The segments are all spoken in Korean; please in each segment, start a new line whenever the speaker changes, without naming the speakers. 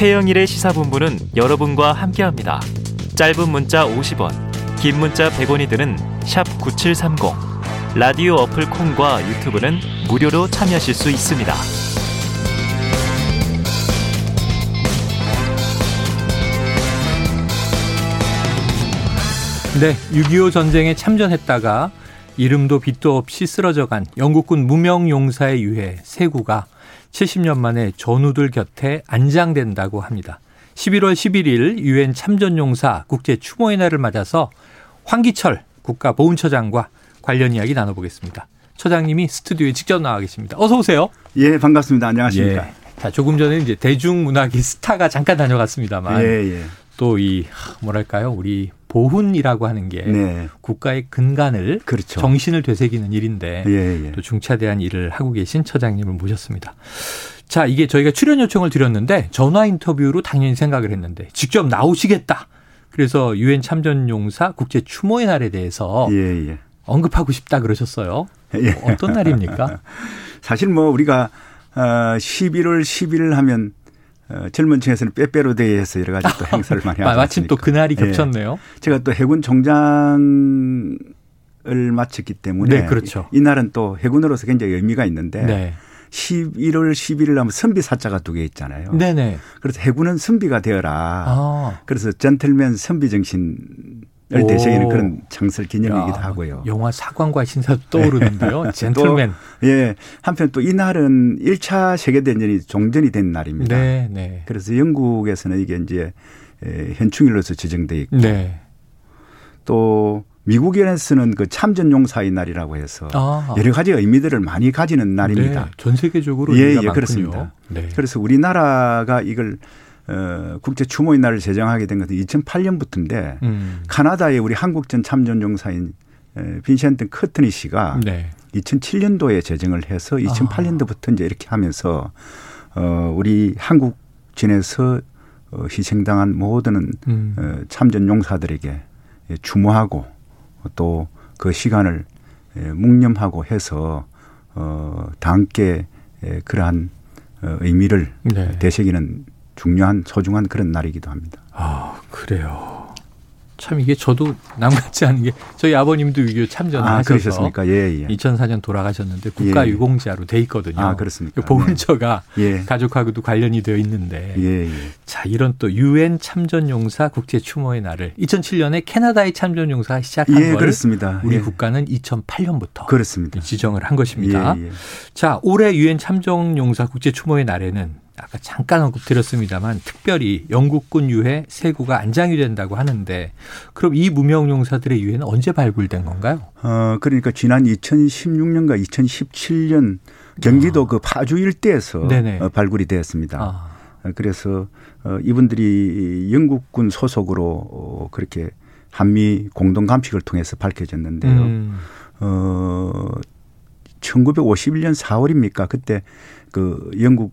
최영일의 시사본부는 여러분과 함께합니다. 짧은 문자 50원, 긴 문자 100원이 드는 9730. 라디오 어플 콩과 유튜브는 무료로 참여하실 수 있습니다.
네, 6.25 전쟁에 참전했다가 이름도 빛도 없이 쓰러져간 영국군 무명 용사의 유해 세구가 70년 만에 전우들 곁에 안장된다고 합니다. 11월 11일 유엔 참전용사 국제 추모의 날을 맞아서 황기철 국가보훈처장과 관련 이야기 나눠보겠습니다. 처장님이 스튜디오에 직접 나와 계십니다. 어서 오세요.
예, 반갑습니다. 안녕하십니까. 예.
자, 조금 전에 이제 대중문화기 스타가 잠깐 다녀갔습니다만 예, 예. 또 이 뭐랄까요? 우리 보훈이라고 하는 게 네. 국가의 근간을 그렇죠. 정신을 되새기는 일인데 예, 예. 또 중차대한 일을 하고 계신 처장님을 모셨습니다. 자, 이게 저희가 출연 요청을 드렸는데 전화 인터뷰로 당연히 생각을 했는데 직접 나오시겠다. 그래서 유엔 참전용사 국제 추모의 날에 대해서 예, 예. 언급하고 싶다 그러셨어요. 예. 어떤 날입니까?
사실 뭐 우리가 어 11월 10일 하면 어, 젊은 층에서는 빼빼로 대회에서 여러 가지 또 행사를 많이 하죠.
마침 또 그날이 예. 겹쳤네요.
예. 제가 또 해군 총장을 마쳤기 때문에 네, 그렇죠. 이날은 또 해군으로서 굉장히 의미가 있는데 네. 11월 11일 하면 선비 사자가 두 개 있잖아요. 네네. 그래서 해군은 선비가 되어라. 아. 그래서 젠틀맨 선비 정신 을 대세기는 그런 창설 기념이기도 야, 하고요.
영화 사관과 신사도 떠오르는데요. 네. 젠틀맨.
또, 예. 한편 또 이날은 1차 세계대전이 종전이 된 날입니다. 네, 네. 그래서 영국에서는 이게 이제 현충일로서 지정돼 있고 네. 또 미국에서는 그 참전용사의 날이라고 해서 아. 여러 가지 의미들을 많이 가지는 날입니다. 네.
전 세계적으로 예, 예, 그렇습니다.
네. 그래서 우리나라가 이걸 어, 국제 추모의 날을 제정하게 된 것은 2008년부터인데 음. 카나다의 우리 한국전 참전용사인 빈센트 커트니 씨가 네. 2007년도에 제정을 해서 2008년도부터 아. 이제 이렇게 하면서 어, 우리 한국진에서 어, 희생당한 모든 음. 어, 참전 용사들에게 추모하고 또 그 시간을 묵념하고 해서 어, 다 함께 그러한 어, 의미를 네. 되새기는 중요한 소중한 그런 날이기도 합니다.
아 그래요. 참 이게 저도 남 같지 않은 게 저희 아버님도 유교 참전을 아, 하셔서 예, 예. 2004년 돌아가셨는데 국가 예. 유공자로 돼 있거든요. 아 그렇습니까? 보훈처가 네. 예. 가족하고도 관련이 되어 있는데 예, 예. 자 이런 또 유엔 참전용사 국제 추모의 날을 2007년에 캐나다의 참전용사가 시작한 예, 걸 그렇습니다. 우리 국가는 2008년부터 그렇습니다. 지정을 한 것입니다. 자 올해 유엔 참전용사 국제 추모의 날에는 아까 잠깐 언급드렸습니다만 특별히 영국군 유해 세구가 안장이 된다고 하는데 그럼 이 무명 용사들의 유해는 언제 발굴된 건가요?
어 그러니까 지난 2016년과 2017년 경기도 아. 그 파주 일대에서 네네. 어, 발굴이 되었습니다. 아. 어, 그래서 어, 이분들이 영국군 소속으로 그렇게 한미 공동 감식을 통해서 밝혀졌는데요. 음. 어 1951년 4월입니까? 그때 그 영국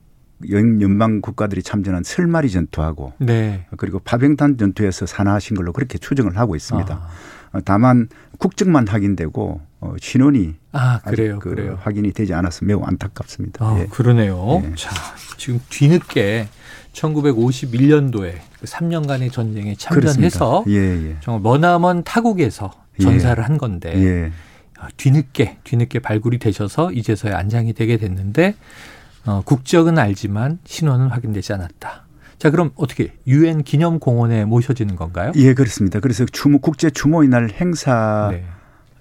연방 국가들이 참전한 설마리 전투하고 네. 그리고 파병탄 전투에서 산화하신 걸로 그렇게 추정을 하고 있습니다. 아. 어, 다만 국적만 확인되고 어, 신원이 아 그래요, 그 그래요. 확인이 되지 않아서 매우 안타깝습니다.
아, 예. 그러네요. 예. 자 지금 뒤늦게 1951년도에 그 3년간의 전쟁에 참전해서 예, 예. 정말 머나먼 타국에서 전사를 예. 한 건데 예. 아, 뒤늦게 뒤늦게 발굴이 되셔서 이제서야 안장이 되게 됐는데 어, 국적은 알지만 신원은 확인되지 않았다. 자, 그럼 어떻게 유엔 기념 공원에 모셔지는 건가요?
예, 그렇습니다. 그래서 추모 국제 추모의 날 행사 네.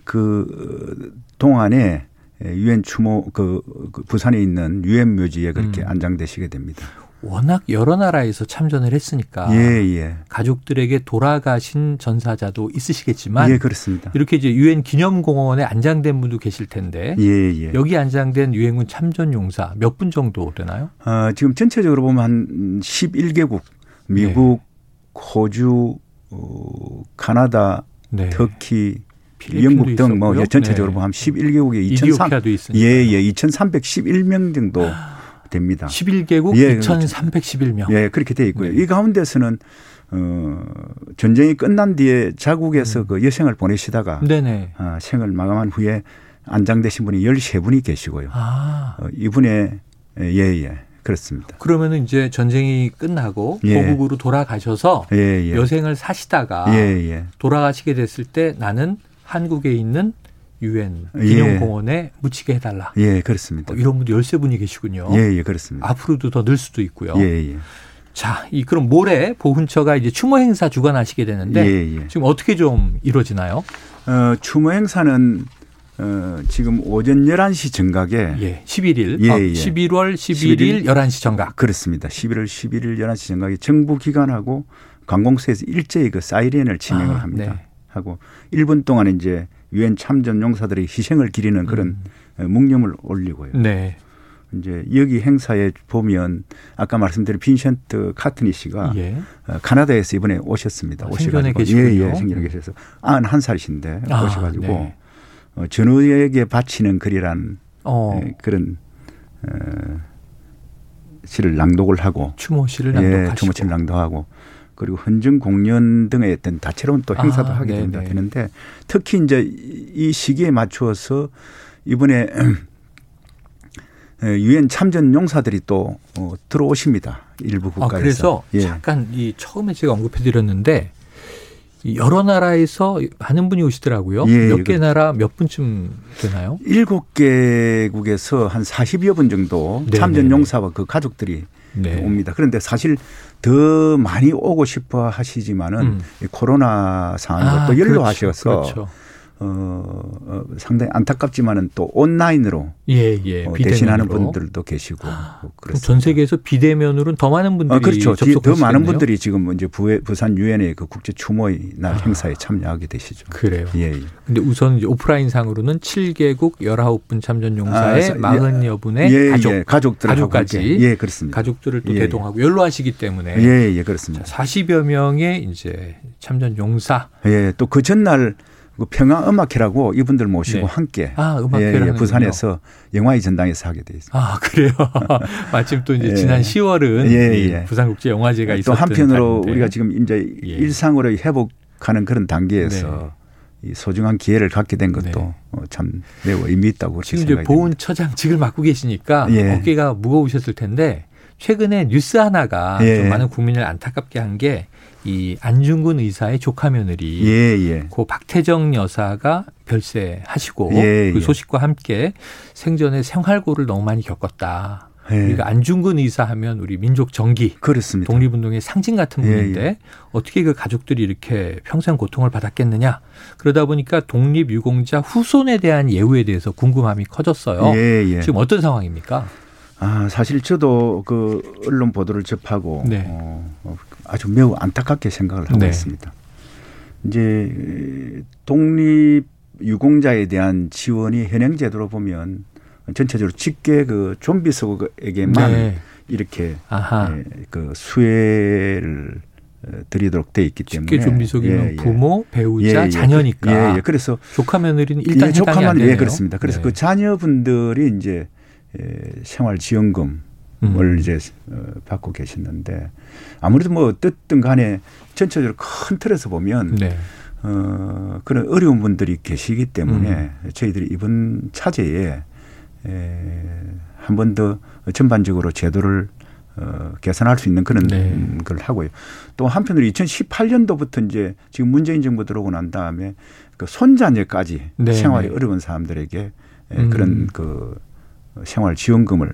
그 동안에 유엔 추모 그, 그 부산에 있는 유엔 묘지에 그렇게 음. 안장되시게 됩니다.
워낙 여러 나라에서 참전을 했으니까 예, 예. 가족들에게 돌아가신 전사자도 있으시겠지만 예, 그렇습니다. 이렇게 이제 유엔 기념공원에 안장된 분도 계실 텐데 예, 예. 여기 안장된 유엔군 참전 용사 몇 분 정도 되나요?
어, 지금 전체적으로 보면 한 11개국 미국, 네. 호주, 어, 카나다, 네. 터키, 영국 등 뭐 전체적으로 네. 보면 한 11개국에 2,300 예, 예, 2,311명 정도 아. 됩니다.
11개국 예, 2,311명.
예, 그렇게 돼 있고요. 네. 이 가운데서는 어, 전쟁이 끝난 뒤에 자국에서 음. 그 여생을 보내시다가 네네. 어, 생을 마감한 후에 안장되신 분이 13분이 계시고요. 아. 어, 이분의 예, 예. 그렇습니다.
그러면은 이제 전쟁이 끝나고 예. 고국으로 돌아가셔서 예, 예. 여생을 사시다가 예, 돌아가시게 됐을 때 나는 한국에 있는 유엔 기념공원에 묻히게 해달라.
예, 그렇습니다.
어, 이런 분들 열세 분이 계시군요.
예, 예, 그렇습니다.
앞으로도 더 늘 수도 있고요. 예, 예. 자, 이 그럼 모레 보훈처가 이제 추모 행사 주관하시게 되는데 예, 예. 지금 어떻게 좀 이루어지나요?
어, 추모 행사는 어, 지금 오전 11시 정각에
예, 11일 예, 어, 11월 11일 11시 정각
그렇습니다. 11월 11일 11시 정각에 정부 기관하고 관공서에서 일제히 그 사이렌을 진행을 아, 합니다. 네. 하고 1분 동안 이제 유엔 참전 용사들의 희생을 기리는 그런 음. 묵념을 올리고요. 네. 이제 여기 행사에 보면 아까 말씀드린 빈센트 카트니 씨가 예. 어, 카나다에서 이번에 오셨습니다.
아, 오셔가지고 예예
예, 생전에 계셔서 91살이신데 아, 오셔가지고 네. 어, 전우에게 바치는 글이란 어. 에, 그런 어, 시를 낭독을 하고
추모 시를 낭독하시고
예, 추모 시를 낭독하고 그리고 헌정 공연 등의 어떤 다채로운 또 행사도 아, 하게 된다 되는데 특히 이제 이 시기에 맞추어서 이번에 유엔 참전 용사들이 또 어, 들어오십니다. 일부 국가에서.
아, 그래서 예. 잠깐 이 처음에 제가 언급해 드렸는데 여러 나라에서 많은 분이 오시더라고요. 예, 몇개 그 나라 몇 분쯤 되나요?
일곱 개국에서 한 40여 분 정도 네네네. 참전 용사와 그 가족들이 네. 옵니다. 그런데 사실 더 많이 오고 싶어 하시지만은 음. 코로나 상황도 아, 또 연로하셔서 그렇죠, 그렇죠. 어, 어, 상당히 안타깝지만은 또 온라인으로 예, 예. 어, 대신하는 분들도 계시고 아,
전 세계에서 비대면으로는 더 많은 분들이 아,
그렇죠. 더 많은 분들이 지금 이제 부회, 부산 유엔의 그 국제 추모의 날 아, 행사에 참여하게 되시죠.
그래요. 예. 예. 근데 우선 오프라인 상으로는 7개국 19분 참전 용사의 아, 40여 분의 예, 가족, 예.
가족들
가족까지
예, 그렇습니다.
가족들을 또 예, 예. 대동하고 연로하시기 때문에
예, 예, 그렇습니다.
40여 명의 이제 참전 용사.
예, 또 그 전날 그 평화음악회라고 이분들 모시고 네. 함께 아, 예, 예, 부산에서 영화의 전당에서 하게 돼 있습니다.
아 그래요. 마침 또 이제 예. 지난 10월은 예, 예. 부산국제영화제가 있었던
또 한편으로 달인데. 우리가 지금 이제 예. 일상으로 회복하는 그런 단계에서 네. 이 소중한 기회를 갖게 된 것도 네. 어, 참 매우 의미 있다고
지금 이제 보훈처장직을 맡고 계시니까 예. 어깨가 무거우셨을 텐데 최근에 뉴스 하나가 좀 많은 국민을 안타깝게 한 게 이 안중근 의사의 조카 며느리 예, 예. 고 박태정 여사가 별세하시고 예, 그 예. 소식과 함께 생전에 생활고를 너무 많이 겪었다. 예. 우리가 안중근 의사 하면 우리 민족 정기, 그렇습니다. 독립운동의 상징 같은 예, 분인데 어떻게 그 가족들이 이렇게 평생 고통을 받았겠느냐? 그러다 보니까 독립유공자 후손에 대한 예우에 대해서 궁금함이 커졌어요. 지금 어떤 상황입니까?
아, 사실 저도 그 언론 보도를 접하고 네. 어, 아주 매우 안타깝게 생각을 하고 네. 있습니다. 이제 독립 유공자에 대한 지원이 현행 제도로 보면 전체적으로 직계 그 좀비 속에게만 네. 이렇게 예, 그 수혜를 드리도록 돼 있기 때문에
직계 좀비 속이면 예, 예. 부모, 배우자, 예, 예. 자녀니까. 예, 예.
그래서
조카 며느리는 일단 예, 조카만 예,
그렇습니다. 그래서 네. 그 자녀분들이 이제 생활 지원금 을 음. 이제 어, 받고 계셨는데 아무래도 뭐 어떻든 간에 전체적으로 큰 틀에서 보면 네. 어, 그런 어려운 분들이 계시기 때문에 음. 저희들이 이번 차제에 한 번 더 전반적으로 제도를 어, 개선할 수 있는 그런 네. 걸 하고요. 또 한편으로 2018년도부터 이제 지금 문재인 정부 들어오고 난 다음에 그 손자녀까지 네. 생활이 네. 어려운 사람들에게 음. 그런 그 생활 지원금을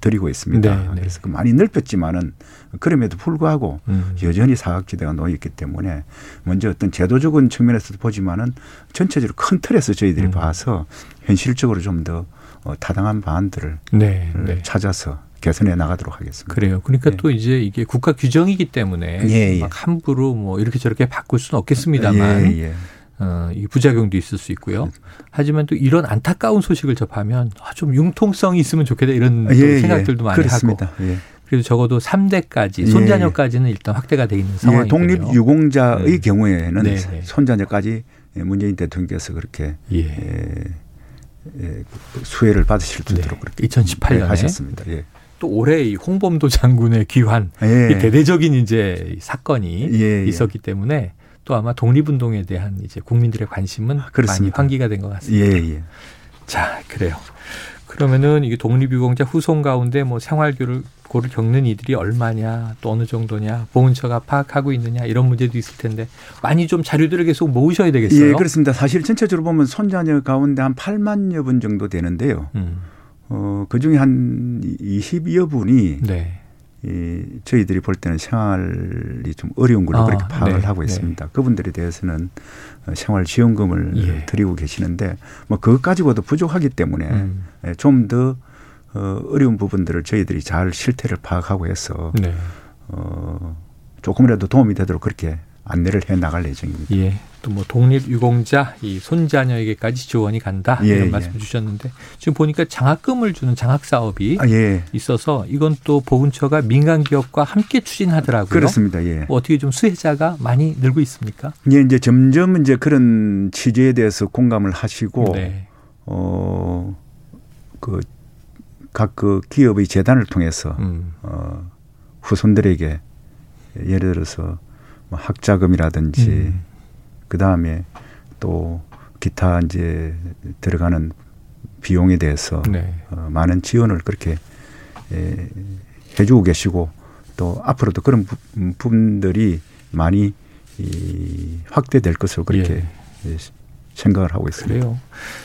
드리고 있습니다. 네, 네. 그래서 그 많이 넓혔지만은 그럼에도 불구하고 음. 여전히 사각지대가 놓여 있기 때문에 먼저 어떤 제도적인 측면에서도 보지만은 전체적으로 큰 틀에서 저희들이 음. 봐서 현실적으로 좀더 어, 타당한 방안들을 네, 네. 찾아서 개선해 나가도록 하겠습니다.
그래요. 그러니까 네. 또 이제 이게 국가 규정이기 때문에 예, 예. 막 함부로 뭐 이렇게 저렇게 바꿀 수는 없겠습니다만 예, 예. 어, 이 부작용도 있을 수 있고요. 하지만 또 이런 안타까운 소식을 접하면 아, 좀 융통성이 있으면 좋겠다 이런 예, 예. 생각들도 많이 그렇습니다. 하고. 예. 그래도 적어도 3대까지 예. 손자녀까지는 일단 확대가 돼 있는 상황이고요. 예,
독립 유공자의 네. 경우에는 네, 네. 손자녀까지 문재인 대통령께서 그렇게 예. 예, 수혜를 받으실 수 있도록
그렇게 2018년에
하셨습니다. 예.
또 올해 이 홍범도 장군의 귀환 예. 이 대대적인 이제 사건이 예, 있었기 때문에 또 아마 독립운동에 대한 이제 국민들의 관심은 아, 많이 환기가 된 것 같습니다. 예, 예. 자, 그래요. 그러면은 이게 독립유공자 후손 가운데 뭐 생활교를 고를 겪는 이들이 얼마냐 또 어느 정도냐 보훈처가 파악하고 있느냐 이런 문제도 있을 텐데 많이 좀 자료들을 계속 모으셔야 되겠어요.
예, 그렇습니다. 사실 전체적으로 보면 손자녀 가운데 한 8만여 분 정도 되는데요. 음. 어, 그 중에 한 20여 분이 네. 이 저희들이 볼 때는 생활이 좀 어려운 걸로 아, 그렇게 파악을 네, 하고 네. 있습니다. 네. 그분들에 대해서는 생활 지원금을 예. 드리고 계시는데 뭐 그것 가지고도 부족하기 때문에 음. 예, 좀더 어, 어려운 부분들을 저희들이 잘 실태를 파악하고 해서 네. 어, 조금이라도 도움이 되도록 그렇게 안내를 해 나갈 예정입니다.
예. 또 뭐 독립 유공자 이 손자녀에게까지 지원이 간다 예, 이런 예. 말씀 주셨는데 지금 보니까 장학금을 주는 장학 사업이 아, 예. 있어서 이건 또 보훈처가 민간 기업과 함께 추진하더라고요.
그렇습니다. 예.
뭐 어떻게 좀 수혜자가 많이 늘고 있습니까?
예, 이제 점점 이제 그런 취지에 대해서 공감을 하시고 네. 어그 각그 기업의 재단을 통해서 음. 어 후손들에게 예를 들어서 뭐 학자금이라든지 음. 그 다음에 또 기타 이제 들어가는 비용에 대해서 네. 어, 많은 지원을 그렇게 에, 해주고 계시고 또 앞으로도 그런 부분들이 많이 이 확대될 것으로 그렇게 예. 생각을 하고 있습니다.
그래요.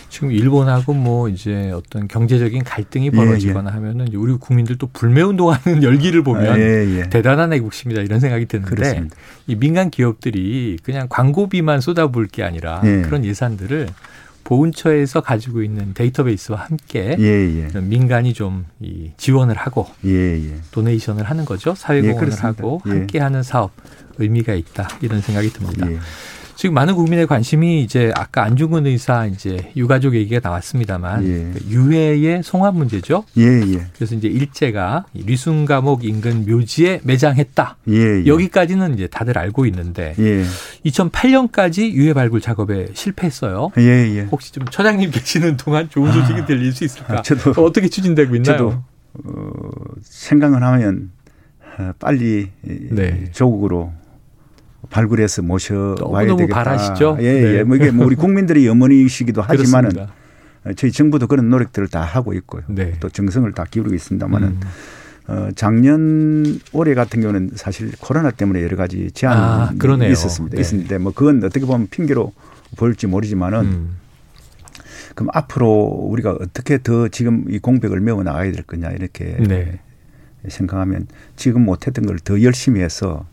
지금 일본하고 뭐 이제 어떤 경제적인 갈등이 벌어지거나 예, 예. 하면은 우리 국민들도 불매 운동하는 열기를 보면 아, 예, 예, 대단한 애국심이다 이런 생각이 드는데 그렇습니다. 이 민간 기업들이 그냥 광고비만 쏟아부을 게 아니라 예. 그런 예산들을 보훈처에서 가지고 있는 데이터베이스와 함께 예, 예. 민간이 좀 이 지원을 하고 예, 예. 도네이션을 하는 거죠 사회공헌을 예, 하고 함께하는 사업 의미가 있다 이런 생각이 듭니다. 지금 많은 국민의 관심이 이제 아까 안중근 의사 이제 유가족 얘기가 나왔습니다만 예. 그 유해의 송환 문제죠. 예, 예. 그래서 이제 일제가 리순 감옥 인근 묘지에 매장했다. 예, 예. 여기까지는 이제 다들 알고 있는데 예. 2008년까지 유해 발굴 작업에 실패했어요. 예, 예. 혹시 좀 처장님 계시는 동안 좋은 소식이 아, 들릴 수 있을까? 아, 저도 어떻게 추진되고 있나요? 저도
어, 생각을 하면 아, 빨리 네. 조국으로 발굴해서 모셔와야 너무 되겠다.
바라시죠?
예, 예. 네. 예. 뭐 이게 뭐 우리 국민들의 염원이시기도 하지만은 저희 정부도 그런 노력들을 다 하고 있고요. 네. 또 정성을 다 기울이고 있습니다만은 음. 어, 작년 올해 같은 경우는 사실 코로나 때문에 여러 가지 제한이 아, 있었습니다. 네. 있었는데 뭐 그건 어떻게 보면 핑계로 보일지 모르지만은 음. 그럼 앞으로 우리가 어떻게 더 지금 이 공백을 메워 나가야 될 거냐 이렇게 네. 생각하면 지금 못했던 걸 더 열심히 해서 어,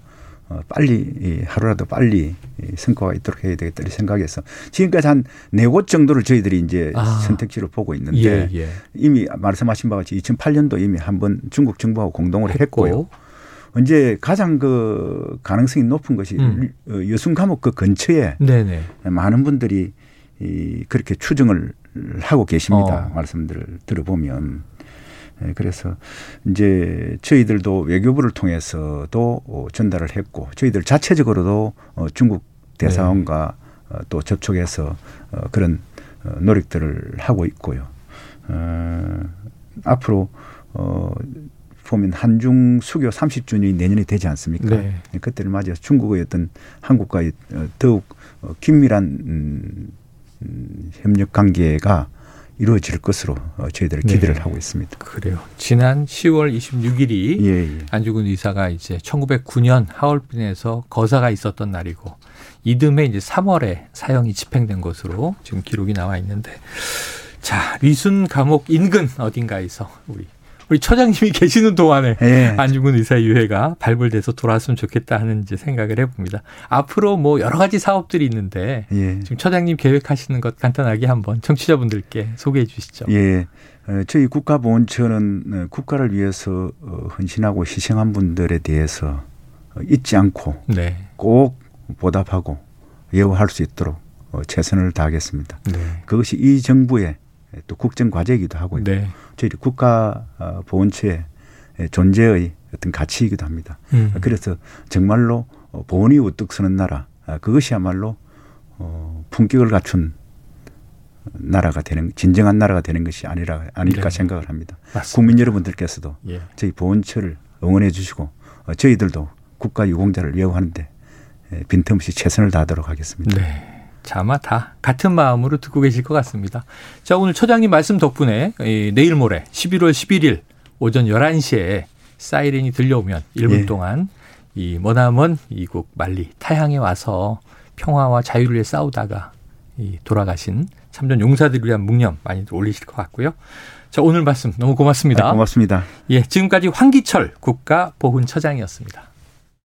빨리 하루라도 빨리 성과가 있도록 해야 되겠다 이 생각해서 지금까지 한 네 곳 정도를 저희들이 이제 아. 선택지로 보고 있는데 예, 예. 이미 말씀하신 바와 같이 2008년도 이미 한번 중국 정부하고 공동으로 했고. 했고요. 이제 가장 그 가능성이 높은 것이 음. 어, 여순 감옥 그 근처에 네네. 많은 분들이 이 그렇게 추정을 하고 계십니다. 어. 말씀들을 들어보면 예, 그래서 이제 저희들도 외교부를 통해서도 어, 전달을 했고 저희들 자체적으로도 어, 중국 대사원과 네. 또 접촉해서 그런 노력들을 하고 있고요. 어, 앞으로 어, 보면 한중 수교 30주년이 내년에 되지 않습니까? 네. 그때를 맞이해서 중국의 어떤 한국과의 더욱 긴밀한 음, 음, 협력 관계가 이루어질 것으로 어, 저희들이 기대를 네. 하고 있습니다.
그래요. 지난 10월 26일이 예, 예. 안주근 의사가 이제 1909년 하얼빈에서 거사가 있었던 날이고 이듬해 이제 3월에 사형이 집행된 것으로 지금 기록이 나와 있는데 자 리순 감옥 인근 어딘가에서 우리 우리 처장님이 계시는 동안에 예. 안중근 의사 유해가 발굴돼서 돌아왔으면 좋겠다 하는 이제 생각을 해봅니다. 앞으로 뭐 여러 가지 사업들이 있는데 예. 지금 처장님 계획하시는 것 간단하게 한번 청취자분들께 소개해 주시죠.
예. 어, 저희 국가보훈처는 어, 국가를 위해서 어, 헌신하고 희생한 분들에 대해서 잊지 않고 네. 꼭 보답하고 예우할 수 있도록 최선을 다하겠습니다. 네. 그것이 이 정부의 또 국정 과제이기도 하고요. 네. 저희 국가 어, 보훈처의 존재의 어떤 가치이기도 합니다. 음. 그래서 정말로 어, 보훈이 우뚝 서는 나라 아, 그것이야말로 어, 품격을 갖춘 나라가 되는 진정한 나라가 되는 것이 아니라 아닐까 네. 생각을 합니다. 맞습니다. 국민 여러분들께서도 예. 저희 보훈처를 응원해 주시고 저희들도 국가 유공자를 예우하는데 빈틈없이 최선을 다하도록 하겠습니다. 네.
자, 아마 다 같은 마음으로 듣고 계실 것 같습니다. 자, 오늘 처장님 말씀 덕분에 내일 모레 11월 11일 오전 11시에 사이렌이 들려오면 1분 예. 동안 이 머나먼 이국 말리 타향에 와서 평화와 자유를 위해 싸우다가 이 돌아가신 참전 용사들을 위한 묵념 많이들 올리실 것 같고요. 자, 오늘 말씀 너무 고맙습니다.
아, 고맙습니다.
예, 지금까지 황기철 국가보훈처장이었습니다.